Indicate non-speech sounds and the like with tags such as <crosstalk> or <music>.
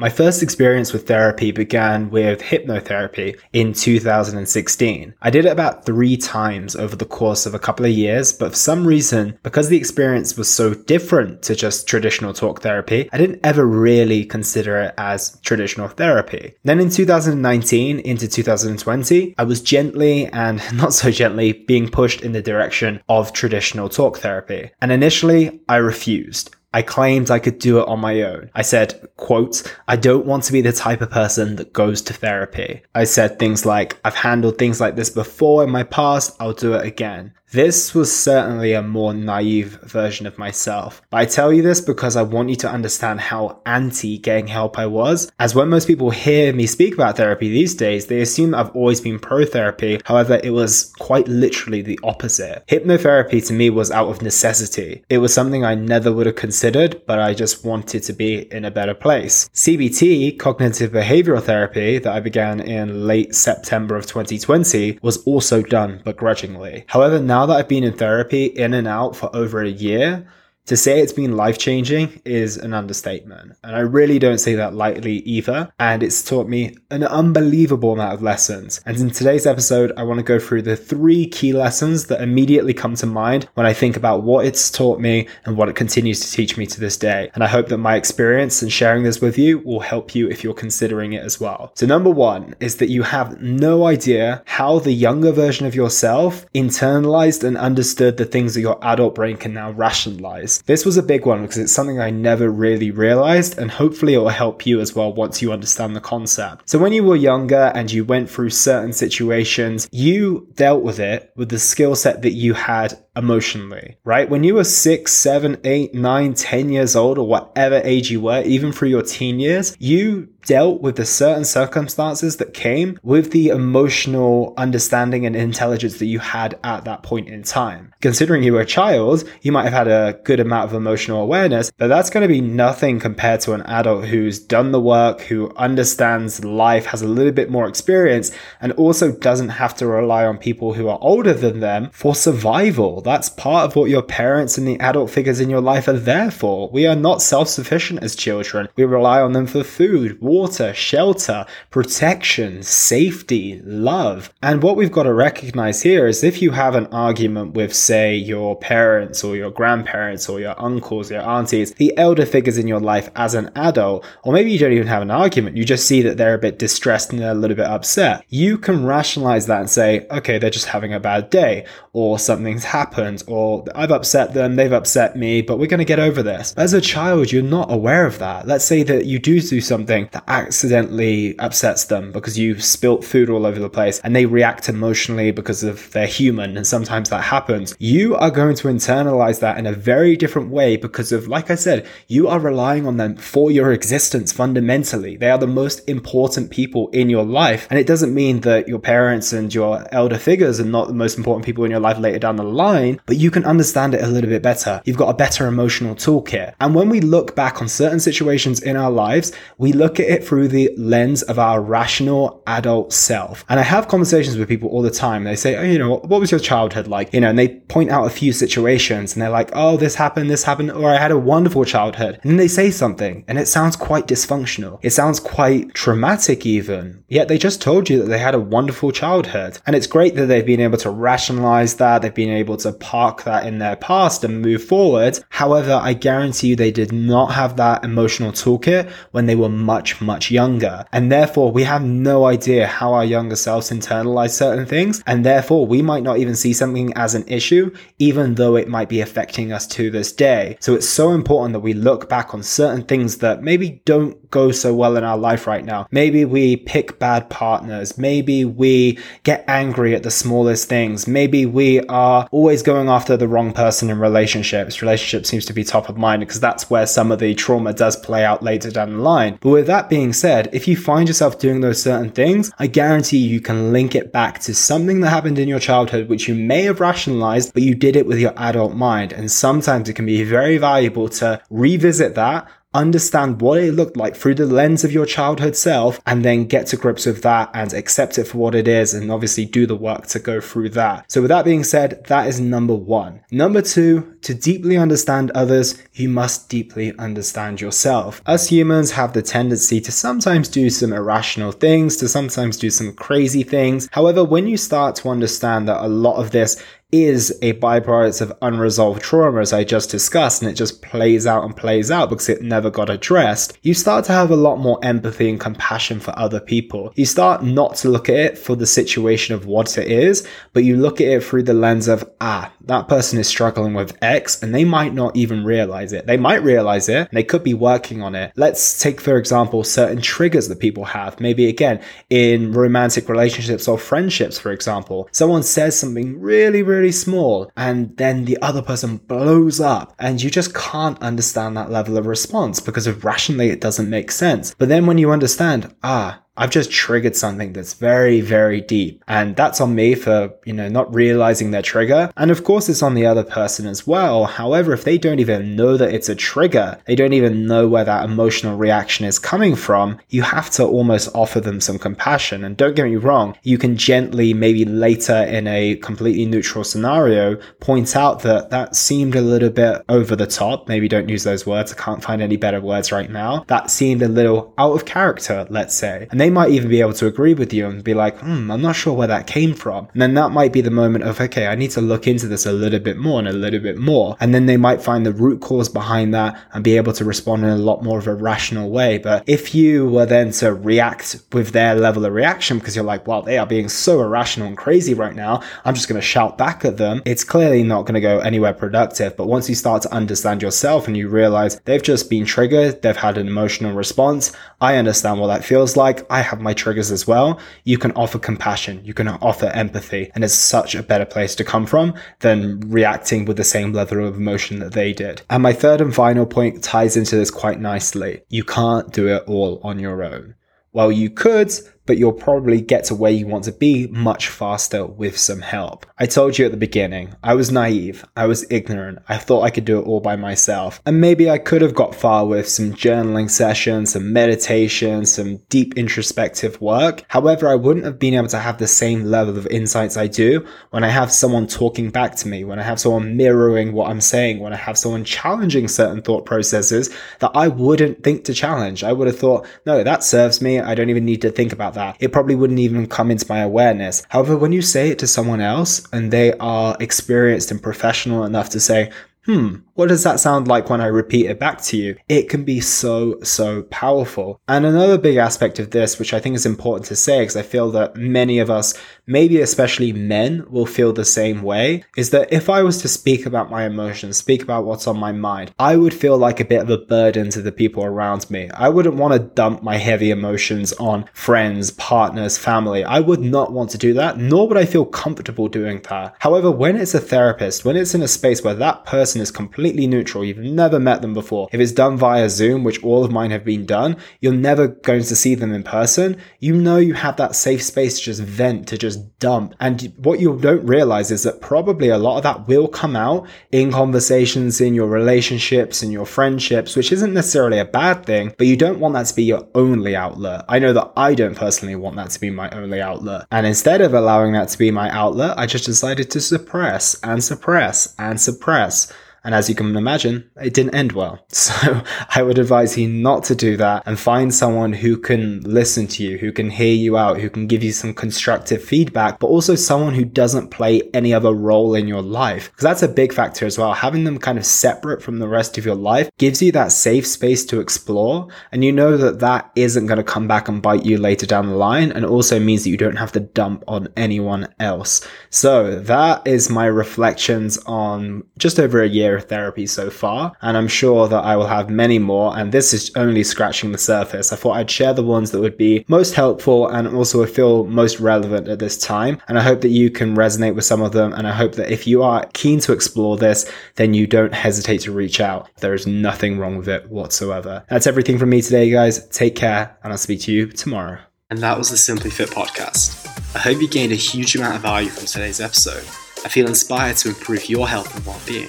My first experience with therapy began with hypnotherapy in 2016. I did it about three times over the course of a couple of years, but for some reason, because the experience was so different to just traditional talk therapy, I didn't ever really consider it as traditional therapy. Then in 2019 into 2020, I was gently and <laughs> not so gently being pushed in the direction of traditional talk therapy. And initially, I refused. I claimed I could do it on my own. I said, quote, I don't want to be the type of person that goes to therapy. I said things like, I've handled things like this before in my past, I'll do it again. This was certainly a more naive version of myself. But I tell you this because I want you to understand how anti getting help I was. As when most people hear me speak about therapy these days, they assume I've always been pro therapy. However, it was quite literally the opposite. Hypnotherapy to me was out of necessity. It was something I never would have considered, but I just wanted to be in a better place. CBT, cognitive behavioral therapy, that I began in late September of 2020, was also done begrudgingly. However, now now that I've been in therapy in and out for over a year, to say it's been life changing is an understatement. And I really don't say that lightly either. And it's taught me an unbelievable amount of lessons. And in today's episode, I want to go through the three key lessons that immediately come to mind when I think about what it's taught me and what it continues to teach me to this day. And I hope that my experience and sharing this with you will help you if you're considering it as well. So, number one is that you have no idea how the younger version of yourself internalized and understood the things that your adult brain can now rationalize. This was a big one because it's something I never really realized, and hopefully it will help you as well once you understand the concept. So, when you were younger and you went through certain situations, you dealt with it with the skill set that you had emotionally, right? When you were six, seven, eight, nine, ten years old, or whatever age you were, even through your teen years, you dealt with the certain circumstances that came with the emotional understanding and intelligence that you had at that point in time. Considering you were a child, you might have had a good amount of emotional awareness, but that's going to be nothing compared to an adult who's done the work, who understands life, has a little bit more experience, and also doesn't have to rely on people who are older than them for survival. That's part of what your parents and the adult figures in your life are there for. We are not self sufficient as children. We rely on them for food, water, shelter, protection, safety, love. And what we've got to recognize here is if you have an argument with, say, your parents or your grandparents or your uncles, your aunties, the elder figures in your life as an adult, or maybe you don't even have an argument, you just see that they're a bit distressed and they're a little bit upset, you can rationalize that and say, okay, they're just having a bad day, or something's happened, or I've upset them, they've upset me, but we're going to get over this. As a child, you're not aware of that. Let's say that you do do something that accidentally upsets them because you've spilt food all over the place and they react emotionally because of they're human and sometimes that happens. You are going to internalize that in a very different way because of, like I said, you are relying on them for your existence fundamentally. They are the most important people in your life. And it doesn't mean that your parents and your elder figures are not the most important people in your life later down the line, but you can understand it a little bit better. You've got a better emotional toolkit. And when we look back on certain situations in our lives, we look at it through the lens of our rational adult self. And I have conversations with people all the time. They say, oh, you know, what was your childhood like? You know, and they point out a few situations and they're like, oh, this happened, this happened, or I had a wonderful childhood. And then they say something and it sounds quite dysfunctional. It sounds quite traumatic even. Yet they just told you that they had a wonderful childhood. And it's great that they've been able to rationalize that. They've been able to park that in their past and move forward. However, I guarantee you they did not have that emotional toolkit when they were much, much younger. And therefore, we have no idea how our younger selves internalize certain things. And therefore, we might not even see something as an issue, even though it might be affecting us to this day. So it's so important that we look back on certain things that maybe don't go so well in our life right now. Maybe we pick bad partners. Maybe we get angry at the smallest things. Maybe we are always going after the wrong person in relationships. Relationship seems to be top of mind because that's where some of the trauma does play out later down the line. But with that being said, if you find yourself doing those certain things, I guarantee you can link it back to something that happened in your childhood, which you may have rationalized, but you did it with your adult mind. And sometimes it can be very valuable to revisit that understand what it looked like through the lens of your childhood self, and then get to grips with that and accept it for what it is, and obviously do the work to go through that. So, with that being said, that is number one. Number two, to deeply understand others, you must deeply understand yourself. Us humans have the tendency to sometimes do some irrational things, to sometimes do some crazy things. However, when you start to understand that a lot of this is a byproduct of unresolved trauma, as I just discussed, and it just plays out and plays out because it never got addressed, you start to have a lot more empathy and compassion for other people. You start not to look at it for the situation of what it is, but you look at it through the lens of, ah, that person is struggling with X, and they might not even realize it. They might realize it, and they could be working on it. Let's take, for example, certain triggers that people have. Maybe again, in romantic relationships or friendships, for example, someone says something really, really really small and then the other person blows up and you just can't understand that level of response because rationally it doesn't make sense. But then when you understand, ah, I've just triggered something that's very, very deep. And that's on me for, you know, not realizing their trigger. And of course, it's on the other person as well. However, if they don't even know that it's a trigger, they don't even know where that emotional reaction is coming from, you have to almost offer them some compassion. And don't get me wrong, you can gently, maybe later in a completely neutral scenario, point out that that seemed a little bit over the top. Maybe don't use those words. I can't find any better words right now. That seemed a little out of character, let's say. And they they might even be able to agree with you and be like, hmm, I'm not sure where that came from. And then that might be the moment of, okay, I need to look into this a little bit more and a little bit more. And then they might find the root cause behind that and be able to respond in a lot more of a rational way. But if you were then to react with their level of reaction because you're like, well, they are being so irrational and crazy right now, I'm just going to shout back at them. It's clearly not going to go anywhere productive. But once you start to understand yourself and you realize they've just been triggered, they've had an emotional response. I understand what that feels like. I I have my triggers as well, you can offer compassion, you can offer empathy, and it's such a better place to come from than reacting with the same level of emotion that they did. And my third and final point ties into this quite nicely. You can't do it all on your own. Well, you could, but you'll probably get to where you want to be much faster with some help. I told you at the beginning, I was naive, I was ignorant, I thought I could do it all by myself. And maybe I could have got far with some journaling sessions, some meditation, some deep introspective work. However, I wouldn't have been able to have the same level of insights I do when I have someone talking back to me, when I have someone mirroring what I'm saying, when I have someone challenging certain thought processes that I wouldn't think to challenge. I would have thought, no, that serves me. I don't even need to think about that that, it probably wouldn't even come into my awareness. However, when you say it to someone else and they are experienced and professional enough to say, hmm, what does that sound like when I repeat it back to you? It can be so, so powerful. And another big aspect of this, which I think is important to say, because I feel that many of us, maybe especially men, will feel the same way, is that if I was to speak about my emotions, speak about what's on my mind, I would feel like a bit of a burden to the people around me. I wouldn't want to dump my heavy emotions on friends, partners, family. I would not want to do that, nor would I feel comfortable doing that. However, when it's a therapist, when it's in a space where that person is completely completely neutral. You've never met them before. If it's done via Zoom, which all of mine have been done, you're never going to see them in person. You know you have that safe space to just vent, to just dump. And what you don't realize is that probably a lot of that will come out in conversations, in your relationships, in your friendships, which isn't necessarily a bad thing, but you don't want that to be your only outlet. I know that I don't personally want that to be my only outlet. And instead of allowing that to be my outlet, I just decided to suppress and suppress and suppress. And as you can imagine, it didn't end well. <laughs> So I would advise you not to do that and find someone who can listen to you, who can hear you out, who can give you some constructive feedback, but also someone who doesn't play any other role in your life. Because that's a big factor as well. Having them kind of separate from the rest of your life gives you that safe space to explore. And you know that that isn't going to come back and bite you later down the line. And also means that you don't have to dump on anyone else. So that is my reflections on just over a year year of therapy so far, and I'm sure that I will have many more. And this is only scratching the surface. I thought I'd share the ones that would be most helpful and also I feel most relevant at this time. And I hope that you can resonate with some of them. And I hope that if you are keen to explore this, then you don't hesitate to reach out. There is nothing wrong with it whatsoever. That's everything from me today, guys. Take care, and I'll speak to you tomorrow. And that was the Simply Fit podcast. I hope you gained a huge amount of value from today's episode. I feel inspired to improve your health and well being